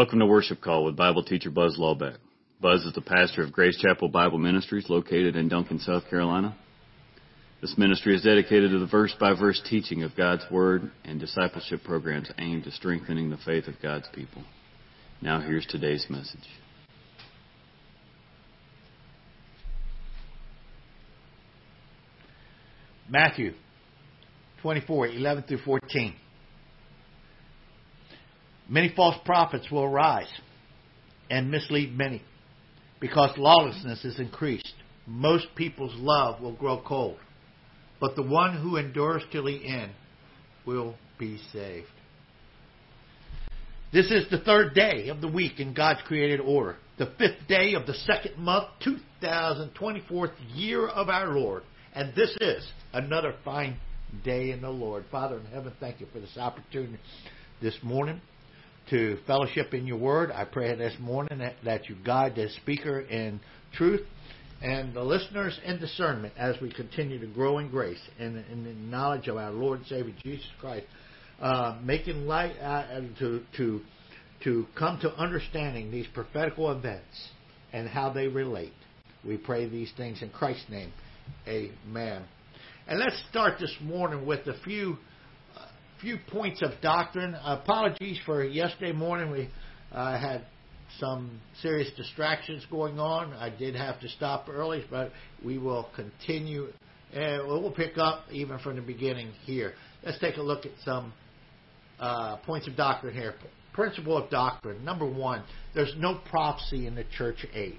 Welcome to Worship Call with Bible teacher Buzz Lawbeck. Buzz is the pastor of Grace Chapel Bible Ministries located in Duncan, South Carolina. This ministry is dedicated to the verse by verse teaching of God's Word and discipleship programs aimed at strengthening the faith of God's people. Now here's today's message. Matthew 24, 11 through 14. Many false prophets will arise and mislead many because lawlessness is increased. Most people's love will grow cold, but the one who endures till the end will be saved. This is the third day of the week in God's created order, the fifth day of the second month, 2024th year of our Lord. And this is another fine day in the Lord. Father in heaven, thank you for this opportunity this morning to fellowship in your word. I pray this morning that, that you guide the speaker in truth and the listeners in discernment as we continue to grow in grace and in the knowledge of our Lord and Savior Jesus Christ, uh, making light uh, to to to come to understanding these prophetical events and how they relate. We pray these things in Christ's name. Amen. And let's start this morning with a few few points of doctrine. Apologies for yesterday morning. We uh, had some serious distractions going on. I did have to stop early, but we will continue. And we'll pick up even from the beginning here. Let's take a look at some uh, points of doctrine here. Principle of doctrine. Number one, there's no prophecy in the church age.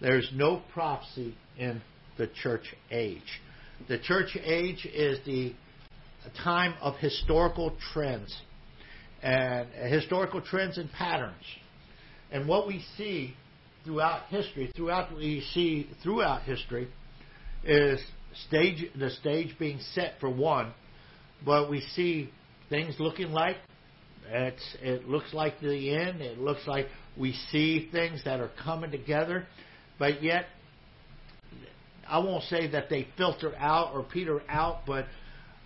There's no prophecy in the church age. The church age is the time of historical trends and uh, historical trends and patterns. And what we see throughout history, throughout what we see throughout history, is stage the stage being set for one, but we see things looking like it's, it looks like the end. It looks like we see things that are coming together, but yet I won't say that they filter out or peter out, but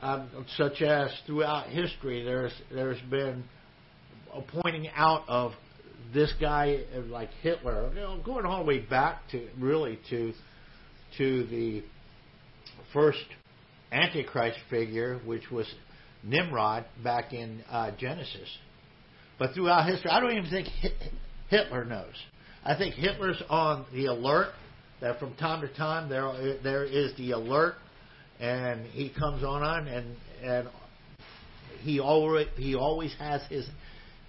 um, such as throughout history, there's there's been a pointing out of this guy like Hitler, you know, going all the way back to really to to the first Antichrist figure, which was Nimrod back in uh, Genesis. But throughout history, I don't even think Hitler knows. I think Hitler's on the alert that from time to time there there is the alert and he comes on and and he already he always has his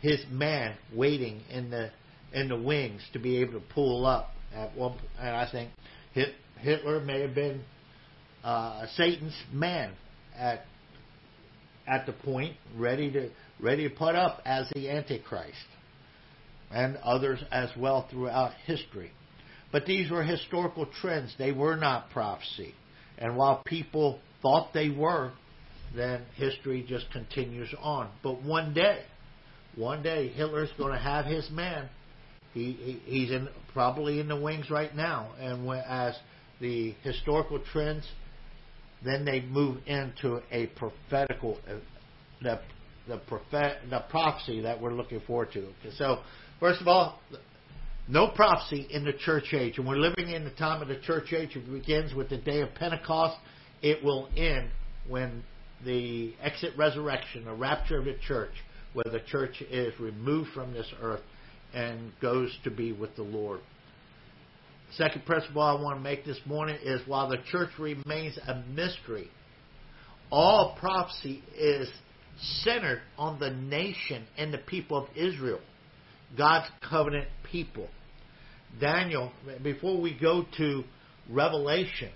his man waiting in the in the wings to be able to pull up at one and I think Hitler may have been uh, Satan's man at at the point ready to ready to put up as the antichrist and others as well throughout history. But these were historical trends. They were not prophecy and while people thought they were, then history just continues on. But one day, one day, Hitler's going to have his man. He, he he's in probably in the wings right now, and as the historical trends, then they move into a prophetical, uh, the the prophet, the prophecy that we're looking forward to. So, first of all, no prophecy in the church age. And we're living in the time of the church age. It begins with the day of Pentecost. It will end when the exit resurrection, the rapture of the church, where the church is removed from this earth and goes to be with the Lord. Second principle I want to make this morning is while the church remains a mystery, all prophecy is centered on the nation and the people of Israel. God's covenant people. Daniel, before we go to Revelation,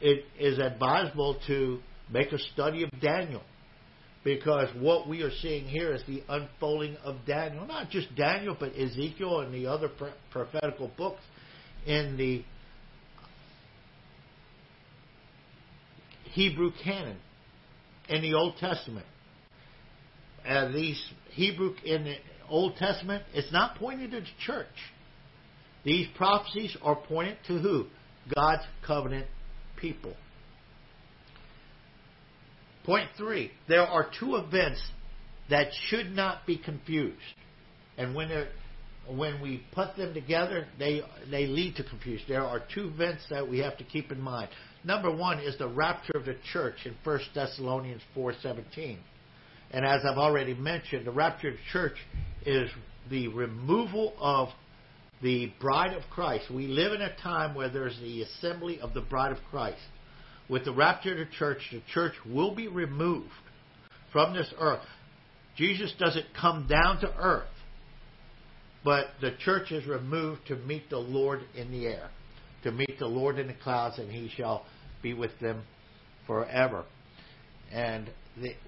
it is advisable to make a study of Daniel because what we are seeing here is the unfolding of Daniel. Not just Daniel, but Ezekiel and the other prophetical books in the Hebrew canon in the Old Testament. And these Hebrew in the Old Testament, it's not pointing to the church. These prophecies are pointed to who? God's covenant people. Point three there are two events that should not be confused. And when when we put them together, they they lead to confusion. There are two events that we have to keep in mind. Number one is the rapture of the church in 1 Thessalonians 4:17. And as I've already mentioned, the rapture of the church is the removal of the bride of Christ. We live in a time where there's the assembly of the bride of Christ. With the rapture of the church, the church will be removed from this earth. Jesus doesn't come down to earth, but the church is removed to meet the Lord in the air, to meet the Lord in the clouds, and he shall be with them forever. And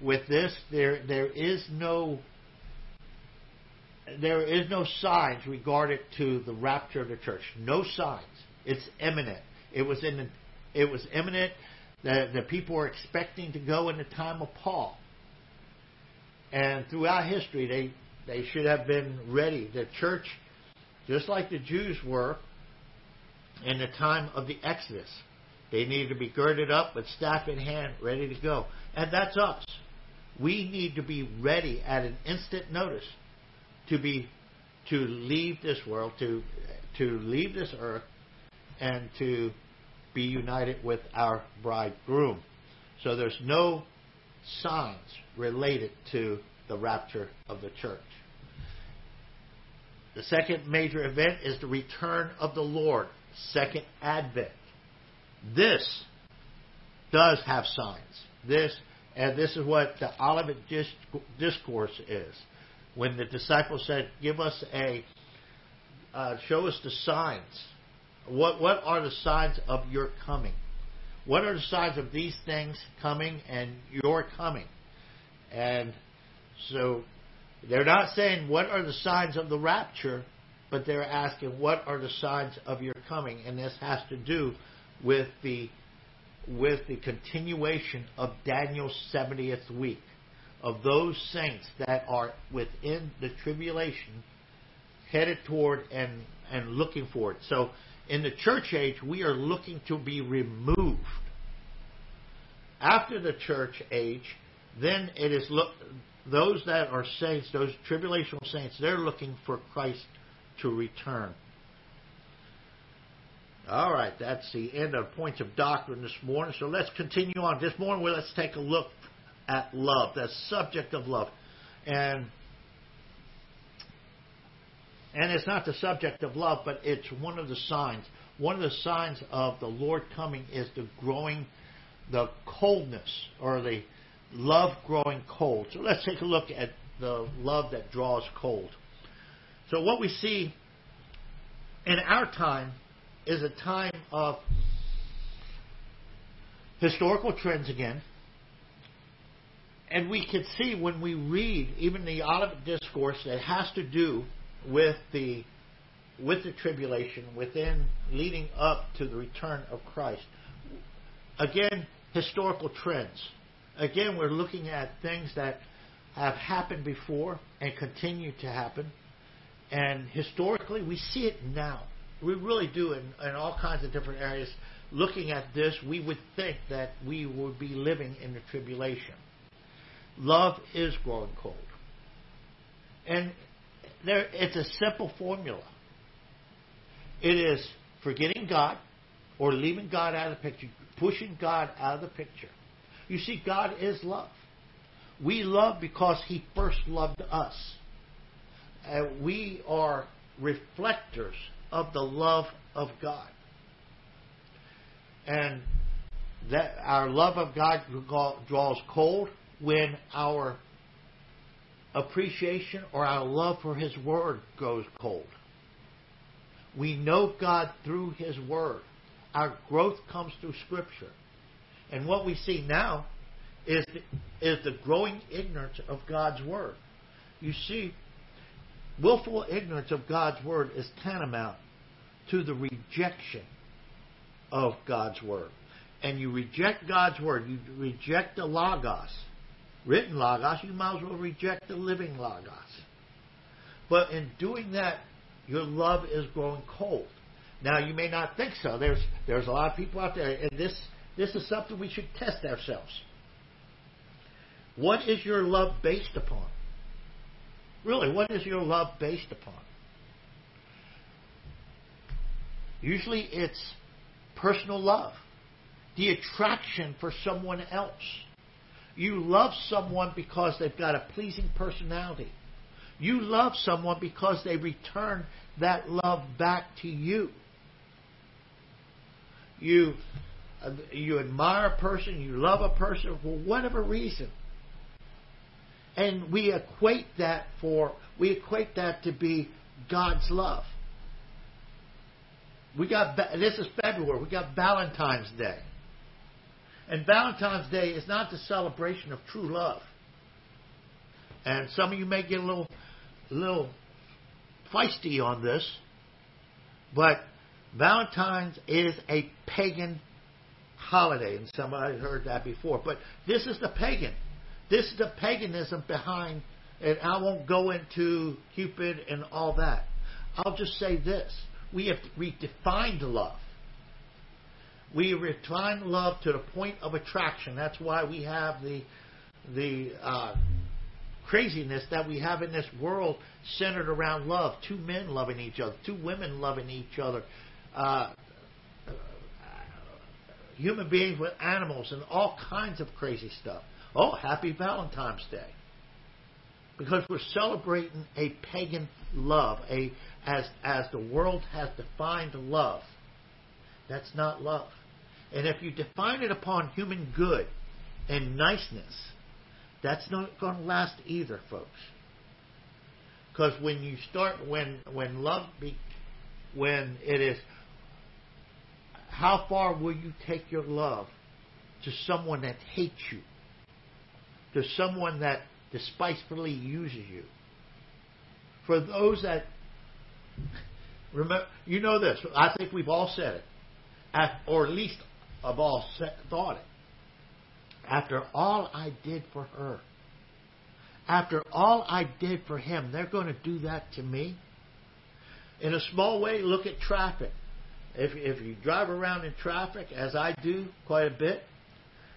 with this, there there is no there is no signs regarding to the rapture of the church. No signs. It's imminent. It was in the, it was imminent. The, the people were expecting to go in the time of Paul. And throughout history, they, they should have been ready. The church, just like the Jews were in the time of the Exodus, they needed to be girded up with staff in hand, ready to go. And that's us. We need to be ready at an instant notice to be to leave this world, to to leave this earth, and to be united with our bridegroom. So there's no signs related to the rapture of the church. The second major event is the return of the Lord, second advent. This does have signs. This and this is what the Olivet discourse is when the disciples said, "Give us a, uh, show us the signs. What what are the signs of your coming? What are the signs of these things coming and your coming?" And so they're not saying what are the signs of the rapture, but they're asking what are the signs of your coming, and this has to do with the with the continuation of Daniel's 70th week of those saints that are within the tribulation, headed toward and, and looking for it. So in the church age, we are looking to be removed. After the church age, then it is look those that are saints, those tribulational saints, they're looking for Christ to return. All right, that's the end of points of doctrine this morning. So let's continue on. This morning, well, let's take a look at love, the subject of love. And and it's not the subject of love, but it's one of the signs. One of the signs of the Lord coming is the growing, the coldness or the love growing cold. So let's take a look at the love that draws cold. So what we see in our time is a time of historical trends again, and we can see when we read even the Olivet Discourse that has to do with the with the tribulation, within leading up to the return of Christ. Again, historical trends. Again, we're looking at things that have happened before and continue to happen. And historically, we see it now. We really do in, in all kinds of different areas. Looking at this, we would think that we would be living in the tribulation. Love is growing cold. And there, it's a simple formula. It is forgetting God or leaving God out of the picture, pushing God out of the picture. You see, God is love. We love because He first loved us. Uh, we are reflectors of the love of God. And that our love of God draws cold when our appreciation or our love for His Word goes cold. We know God through His Word. Our growth comes through Scripture. And what we see now is the, is the growing ignorance of God's Word. You see, willful ignorance of God's Word is tantamount to the rejection of God's Word. And you reject God's Word, you reject the Logos written Logos, you might as well reject the living Logos. But in doing that, your love is growing cold. Now you may not think so. There's there's a lot of people out there, and this this is something we should test ourselves. What is your love based upon? Really, what is your love based upon? Usually it's personal love, the attraction for someone else. You love someone because they've got a pleasing personality. You love someone because they return that love back to you. You uh, you admire a person, you love a person for whatever reason. And we equate that for we equate that to be God's love. We got this is February. We got Valentine's Day. And Valentine's Day is not the celebration of true love. And some of you may get a little, little feisty on this, but Valentine's is a pagan holiday, and somebody heard that before. But this is the pagan. This is the paganism behind, and I won't go into Cupid and all that. I'll just say this: we have redefined love. We refine love to the point of attraction. That's why we have the the uh, craziness that we have in this world centered around love. Two men loving each other, two women loving each other, uh, human beings with animals, and all kinds of crazy stuff. Oh, happy Valentine's Day. Because we're celebrating a pagan love, a as as the world has defined love. That's not love. And if you define it upon human good and niceness, that's not going to last either, folks. Because when you start, when when love be, when it is, how far will you take your love to someone that hates you, to someone that despitefully uses you? For those that remember, you know this. I think we've all said it, or at least have all thought it. After all I did for her, after all I did for him, they're going to do that to me. In a small way, look at traffic. If, if you drive around in traffic, as I do quite a bit,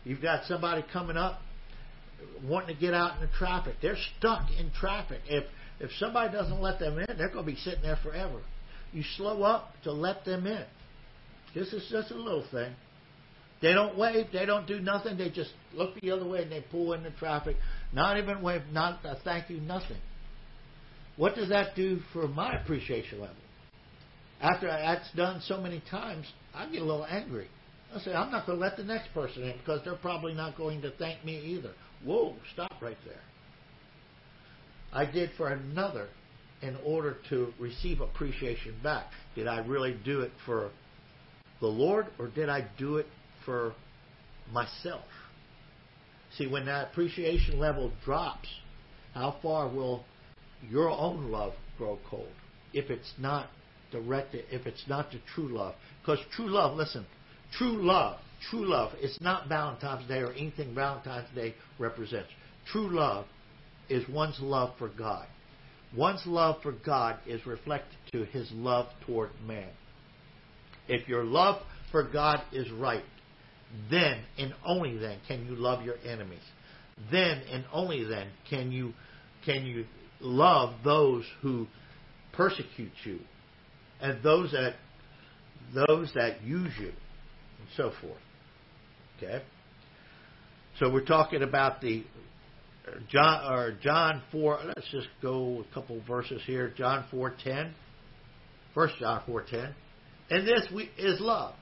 you've got somebody coming up wanting to get out in the traffic. They're stuck in traffic. If if somebody doesn't let them in, they're going to be sitting there forever. You slow up to let them in. This is just a little thing. They don't wave. They don't do nothing. They just look the other way and they pull in the traffic. Not even wave. Not a thank you. Nothing. What does that do for my appreciation level? After that's done so many times, I get a little angry. I say, I'm not going to let the next person in because they're probably not going to thank me either. Whoa, stop right there. I did for another in order to receive appreciation back. Did I really do it for the Lord or did I do it for myself. See, when that appreciation level drops, how far will your own love grow cold if it's not directed, if it's not the true love? Because true love, listen, true love, true love, it's not Valentine's Day or anything Valentine's Day represents. True love is one's love for God. One's love for God is reflected to his love toward man. If your love for God is right, then and only then can you love your enemies. Then and only then can you can you love those who persecute you and those that those that use you and so forth. Okay? So we're talking about the John or John four. Let's just go a couple verses here. John four ten. First John four ten. And this we, is love.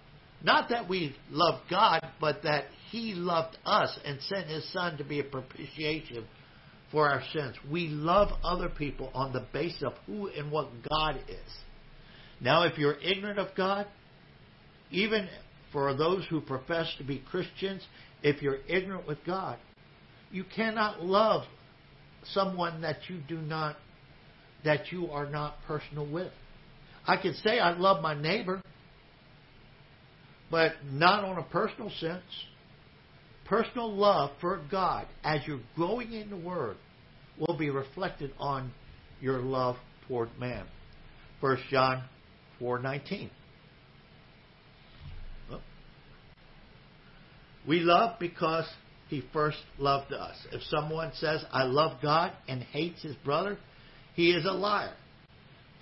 Not that we love God, but that He loved us and sent His Son to be a propitiation for our sins. We love other people on the basis of who and what God is. Now, if you're ignorant of God, even for those who profess to be Christians, if you're ignorant with God, you cannot love someone that you do not, that you are not personal with. I can say I love my neighbor, but not on a personal sense. Personal love for God as you're growing in the Word will be reflected on your love toward man. 1 John 4:19. We love because he first loved us. If someone says, I love God and hates his brother, he is a liar.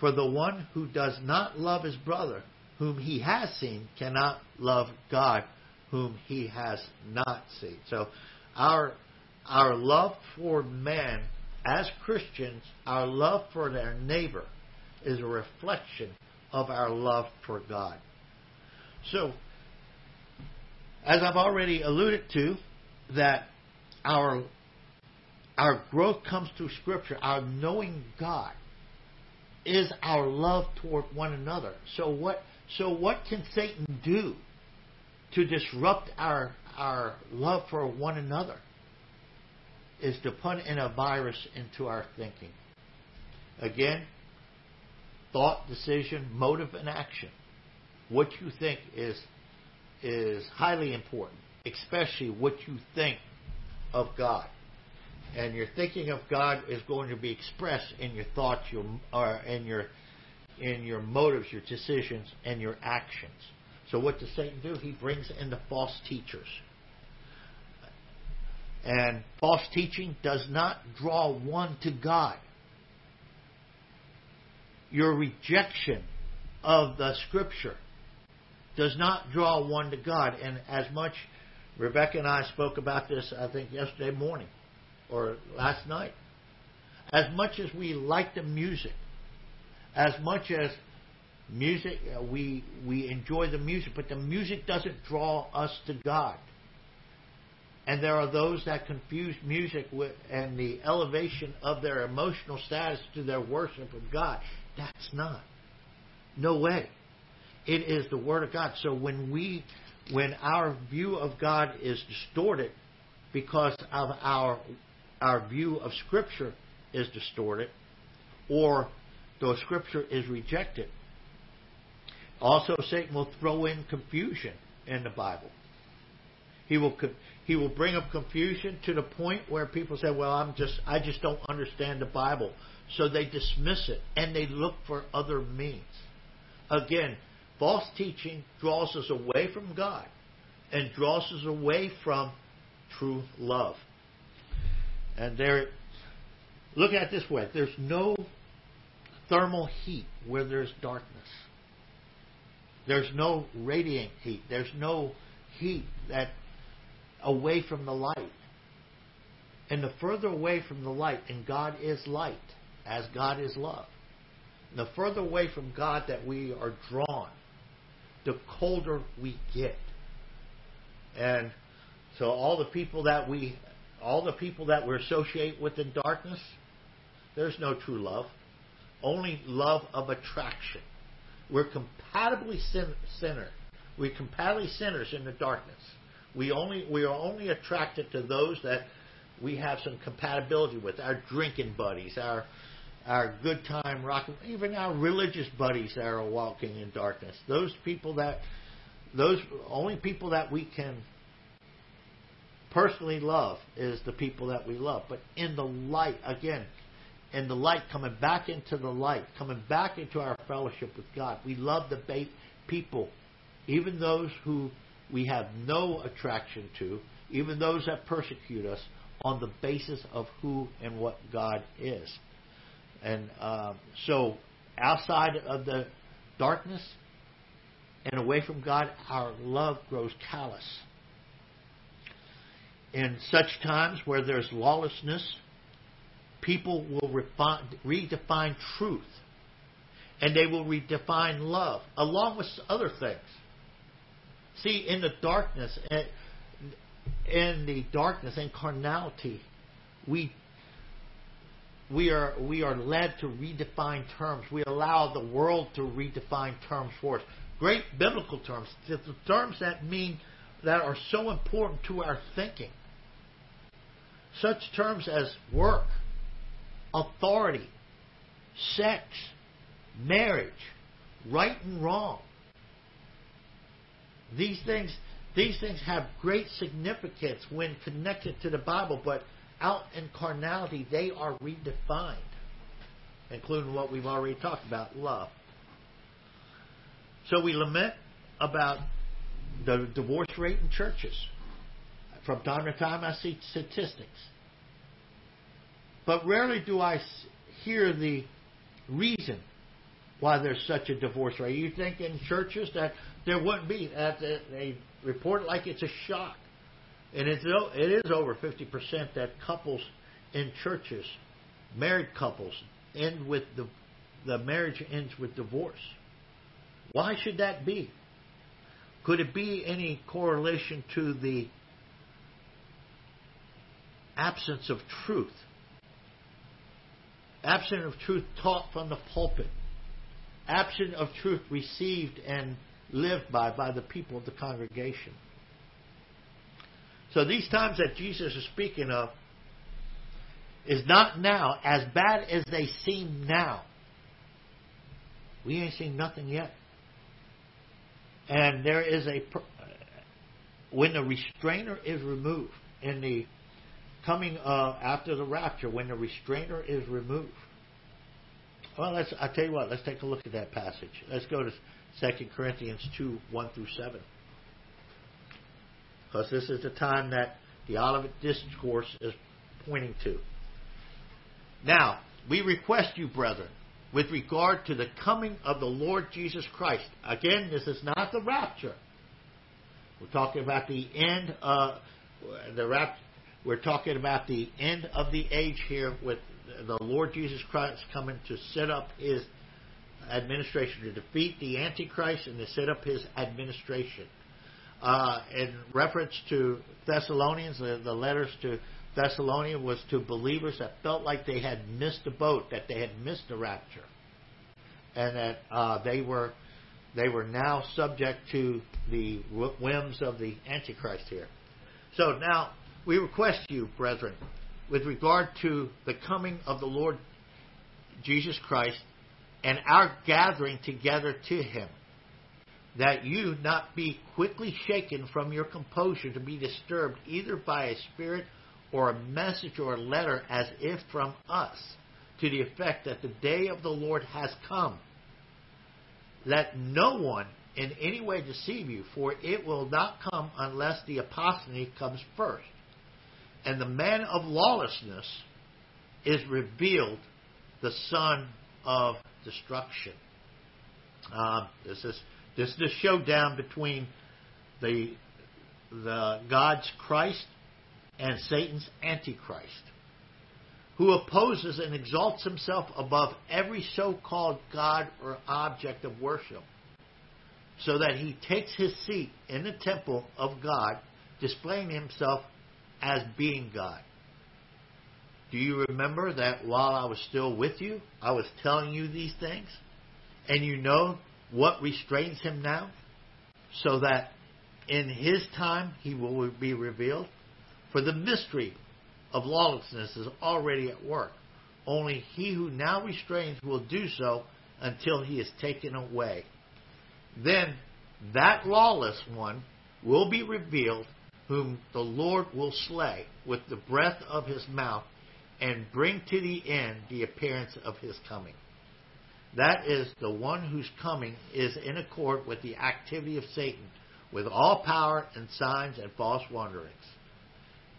For the one who does not love his brother, whom he has seen, cannot love God, whom he has not seen. So our our love for man as Christians, our love for their neighbor is a reflection of our love for God. So as I've already alluded to, that our our growth comes through Scripture. Our knowing God is our love toward one another. So what? So what can Satan do to disrupt our our love for one another? Is to put in a virus into our thinking. Again, thought, decision, motive, and action. What you think is is highly important, especially what you think of God. And your thinking of God is going to be expressed in your thoughts, your or in your in your motives, your decisions, and your actions. So what does Satan do? He brings in the false teachers. And false teaching does not draw one to God. Your rejection of the scripture does not draw one to God. And as much, Rebecca and I spoke about this, I think, yesterday morning or last night. As much as we like the music, as much as music, uh, we we enjoy the music, but the music doesn't draw us to God. And there are those that confuse music with and the elevation of their emotional status to their worship of God. That's not. No way. It is the Word of God. So when we, when our view of God is distorted because of our our view of Scripture is distorted, or the Scripture is rejected, also Satan will throw in confusion in the Bible. He will he will bring up confusion to the point where people say, "Well, I'm just I just don't understand the Bible," so they dismiss it and they look for other means. Again, False teaching draws us away from God and draws us away from true love. And there, look at it this way there's no thermal heat where there's darkness. There's no radiant heat. There's no heat that away from the light. And the further away from the light, and God is light, as God is love, the further away from God that we are drawn, the colder we get. And so all the people that we all the people that we associate with in darkness, there's no true love. Only love of attraction. We're compatibly sin- sinner. We're compatibly sinners in the darkness. We only we are only attracted to those that we have some compatibility with. Our drinking buddies, our our good time rock, even our religious buddies that are walking in darkness. Those people that, those only people that we can personally love is the people that we love. But in the light, again, in the light, coming back into the light, coming back into our fellowship with God, we love the ba- people, even those who we have no attraction to, even those that persecute us, on the basis of who and what God is. And um, so, outside of the darkness and away from God, our love grows callous. In such times where there's lawlessness, people will redefine truth and they will redefine love along with other things. See, in the darkness, eh, in the darkness and carnality, we we are we are led to redefine terms. We allow the world to redefine terms for us. Great biblical terms, the terms that mean that are so important to our thinking. Such terms as work, authority, sex, marriage, right and wrong. These things these things have great significance when connected to the Bible, but out in carnality, they are redefined, including what we've already talked about love. So we lament about the divorce rate in churches. From time to time, I see statistics. But rarely do I hear the reason why there's such a divorce rate. You think in churches that there wouldn't be that they report like it's a shock, and it's it is over 50% that couples in churches, married couples, end with the the marriage ends with divorce. Why should that be? Could it be any correlation to the absence of truth? Absent of truth taught from the pulpit. Absent of truth received and lived by by the people of the congregation. So these times that Jesus is speaking of is not now as bad as they seem now. We ain't seen nothing yet. And there is a when the restrainer is removed in the coming after the rapture, when the restrainer is removed. Well, let's. I tell you what. Let's take a look at that passage. Let's go to Second Corinthians two one through seven, because this is the time that the Olivet Discourse is pointing to. Now we request you, brethren, with regard to the coming of the Lord Jesus Christ. Again, this is not the rapture. We're talking about the end of the rapture. We're talking about the end of the age here with the Lord Jesus Christ coming to set up his administration, to defeat the Antichrist and to set up his administration. Uh, in reference to Thessalonians, the, the letters to Thessalonians was to believers that felt like they had missed the boat, that they had missed the rapture, and that uh, they were they were now subject to the whims of the Antichrist here. So now we request you, brethren, with regard to the coming of the Lord Jesus Christ and our gathering together to Him, that you not be quickly shaken from your composure to be disturbed either by a spirit or a message or a letter as if from us, to the effect that the day of the Lord has come. Let no one in any way deceive you, for it will not come unless the apostasy comes first. And the man of lawlessness is revealed, the son of destruction. Uh, this is this is the showdown between the the God's Christ and Satan's Antichrist, who opposes and exalts himself above every so called God or object of worship, so that he takes his seat in the temple of God, displaying himself as being God. Do you remember that while I was still with you, I was telling you these things? And you know what restrains him now? So that in his time he will be revealed? For the mystery of lawlessness is already at work. Only he who now restrains will do so until he is taken away. Then that lawless one will be revealed, whom the Lord will slay with the breath of his mouth and bring to the end the appearance of his coming. That is, the one whose coming is in accord with the activity of Satan, with all power and signs and false wanderings,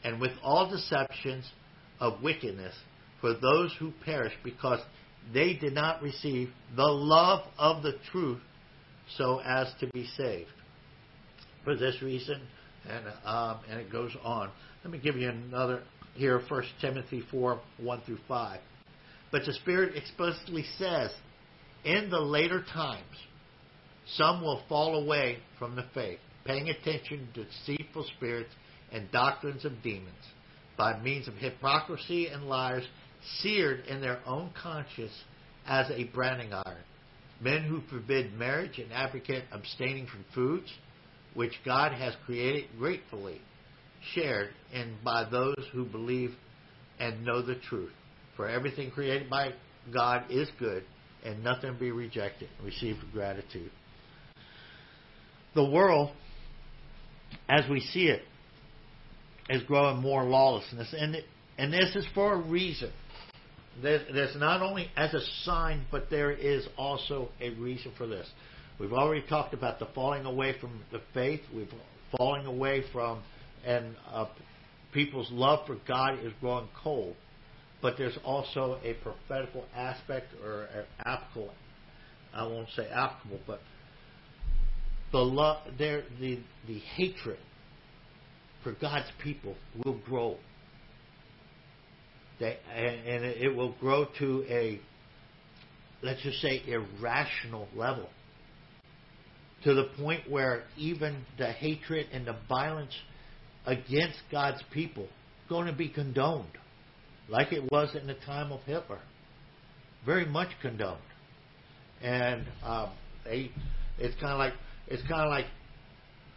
and with all deceptions of wickedness for those who perish because they did not receive the love of the truth so as to be saved. For this reason, and um, and it goes on. Let me give you another here, 1 Timothy 4, 1 through 5. But the Spirit explicitly says, in the later times, some will fall away from the faith, paying attention to deceitful spirits and doctrines of demons, by means of hypocrisy and lies, seared in their own conscience as a branding iron. Men who forbid marriage and advocate abstaining from foods which God has created gratefully, shared and by those who believe and know the truth. For everything created by God is good, and nothing be rejected with gratitude. The world, as we see it, is growing more lawlessness, and and this is for a reason. There's, there's not only as a sign, but there is also a reason for this. We've already talked about the falling away from the faith. We've falling away from, and uh, people's love for God is growing cold. But there's also a prophetical aspect or an applicable. I won't say applicable, but the love, there, the the hatred for God's people will grow. They, and, and it will grow to a, let's just say, irrational level. To the point where even the hatred and the violence against God's people going to be condoned, like it was in the time of Hitler. Very much condoned. And um, they, it's kind of like it's kind of like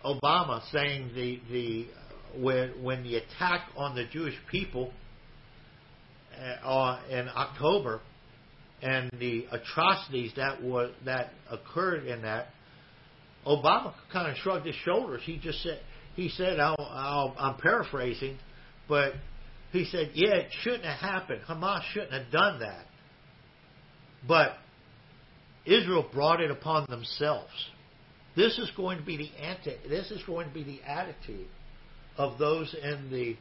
Obama saying the the when when the attack on the Jewish people uh, in October and the atrocities that was that occurred in that, Obama kind of shrugged his shoulders. He just said he said I'll, I'll, I'm paraphrasing, but he said, yeah, it shouldn't have happened. Hamas shouldn't have done that. But Israel brought it upon themselves. This is going to be the anti. This is going to be the attitude of those in the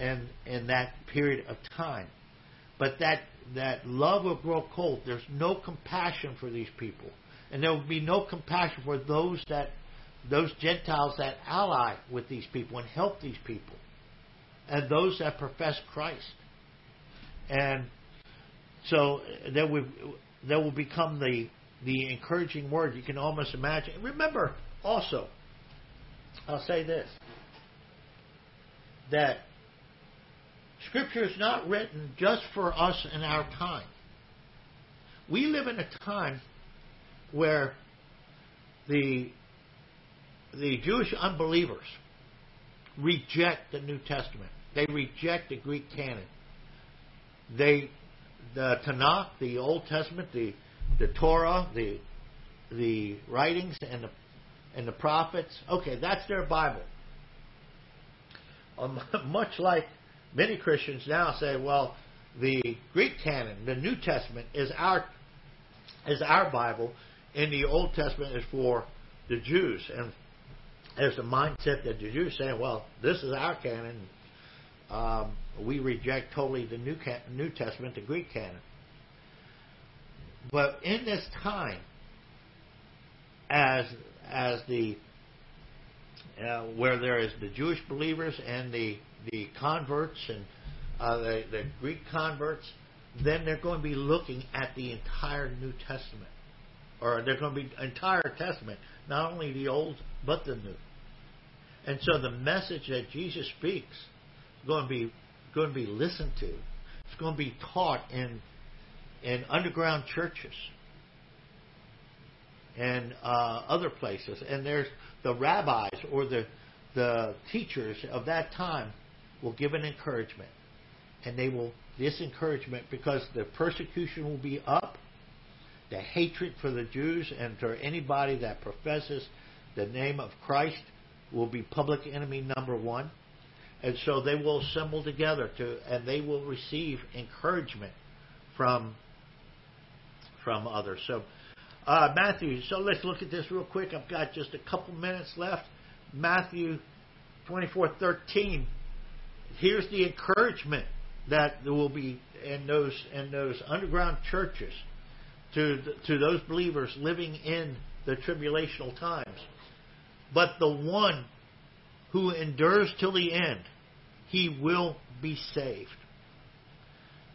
in in that period of time. But that that love will grow cold. There's no compassion for these people, and there will be no compassion for those that those Gentiles that ally with these people and help these people, and those that profess Christ. And so there will there will become the the encouraging word you can almost imagine. Remember also, I'll say this that Scripture is not written just for us in our time. We live in a time where the the Jewish unbelievers reject the New Testament. They reject the Greek canon. They the Tanakh, the Old Testament, the the Torah, the the writings and the and the prophets. Okay, that's their Bible. Um, much like many Christians now say, well, the Greek canon, the New Testament, is our is our Bible, and the Old Testament is for the Jews. And there's a mindset that the Jews saying, well, this is our canon. Um, we reject totally the New New Testament, the Greek canon. But in this time, as as the uh, where there is the Jewish believers and the the converts and uh, the, the Greek converts, then they're going to be looking at the entire New Testament, or they're going to be entire Testament, not only the Old but the New. And so the message that Jesus speaks is going to be going to be listened to. It's going to be taught in in underground churches and uh, other places. And there's the rabbis or the the teachers of that time will give an encouragement, and they will this encouragement because the persecution will be up, the hatred for the Jews and for anybody that professes the name of Christ will be public enemy number one. And so they will assemble together to, and they will receive encouragement from from others. So, uh, Matthew. So let's look at this real quick. I've got just a couple minutes left. Matthew twenty four thirteen. Here's the encouragement that there will be in those in those underground churches to to those believers living in the tribulational times. But the one who endures till the end, he will be saved.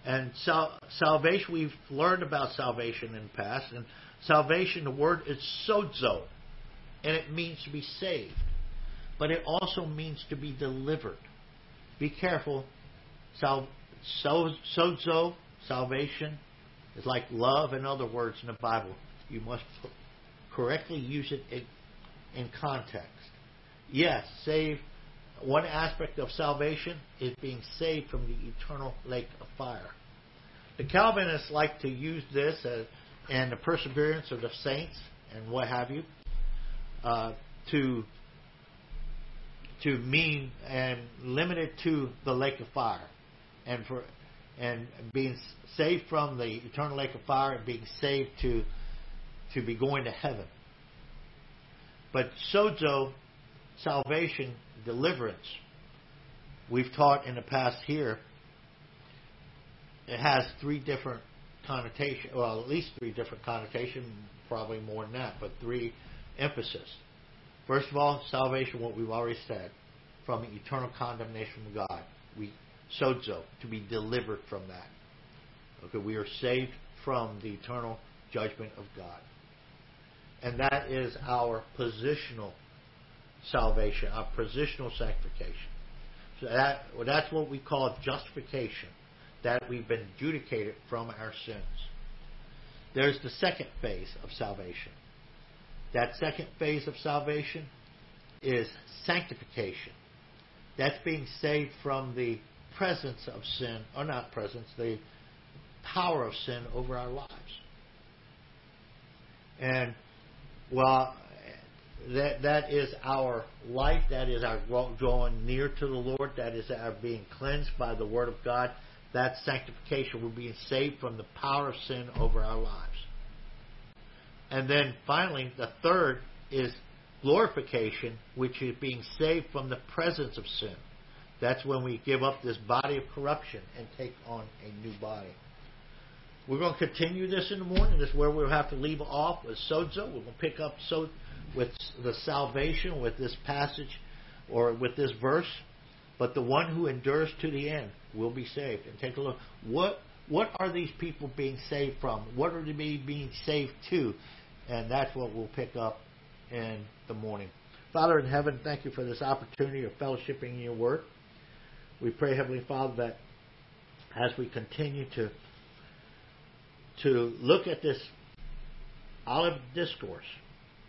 And sal- salvation, we've learned about salvation in the past. And salvation, the word is sozo, and it means to be saved. But it also means to be delivered. Be careful. Sal- so- sozo, salvation, is like love in other words in the Bible. You must correctly use it in, context. Yes, save one aspect of salvation is being saved from the eternal lake of fire. The Calvinists like to use this as, and the perseverance of the saints and what have you uh, to to mean and limit it to the lake of fire and for and being saved from the eternal lake of fire and being saved to to be going to heaven. But sozo, salvation, deliverance, we've taught in the past here it has three different connotations. Well, at least three different connotations, probably more than that, but three emphasis. First of all, salvation, what we've already said, from eternal condemnation of God. We sozo, to be delivered from that. Okay, we are saved from the eternal judgment of God. And that is our positional salvation, our positional sanctification. So that, well, that's what we call justification, that we've been adjudicated from our sins. There's the second phase of salvation. That second phase of salvation is sanctification. That's being saved from the presence of sin, or not presence, the power of sin over our lives. And well, that that is our life. That is our drawing near to the Lord. That is our being cleansed by the Word of God. That's sanctification. We're being saved from the power of sin over our lives. And then finally, the third is glorification, which is being saved from the presence of sin. That's when we give up this body of corruption and take on a new body. We're going to continue this in the morning. This is where we'll have to leave off with sozo. We're going to pick up so with the salvation with this passage or with this verse. But the one who endures to the end will be saved. And take a look. What what are these people being saved from? What are they being saved to? And that's what we'll pick up in the morning. Father in heaven, thank you for this opportunity of fellowshipping in your word. We pray, Heavenly Father, that as we continue to to look at this Olivet discourse,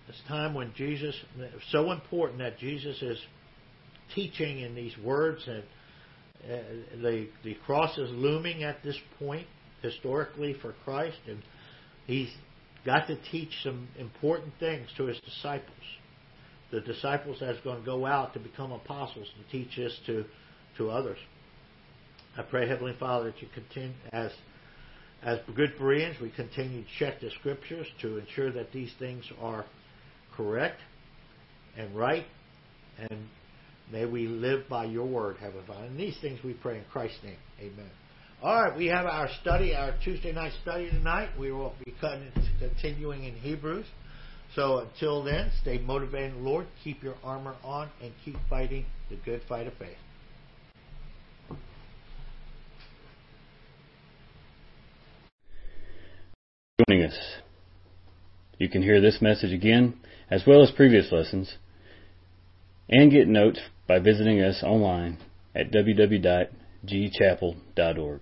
this time when Jesus, so important that Jesus is teaching in these words, and uh, the the cross is looming at this point historically for Christ, and he's got to teach some important things to his disciples. The disciples that's going to go out to become apostles and teach this to to others. I pray, Heavenly Father, that you continue as as good Bereans, we continue to check the scriptures to ensure that these things are correct and right, and may we live by your word, Heavenly Father. And these things we pray in Christ's name. Amen. All right, we have our study, our Tuesday night study tonight. We will be continuing in Hebrews. So until then, stay motivated Lord, keep your armor on, and keep fighting the good fight of faith. You can hear this message again, as well as previous lessons, and get notes by visiting us online at www.gchapel.org.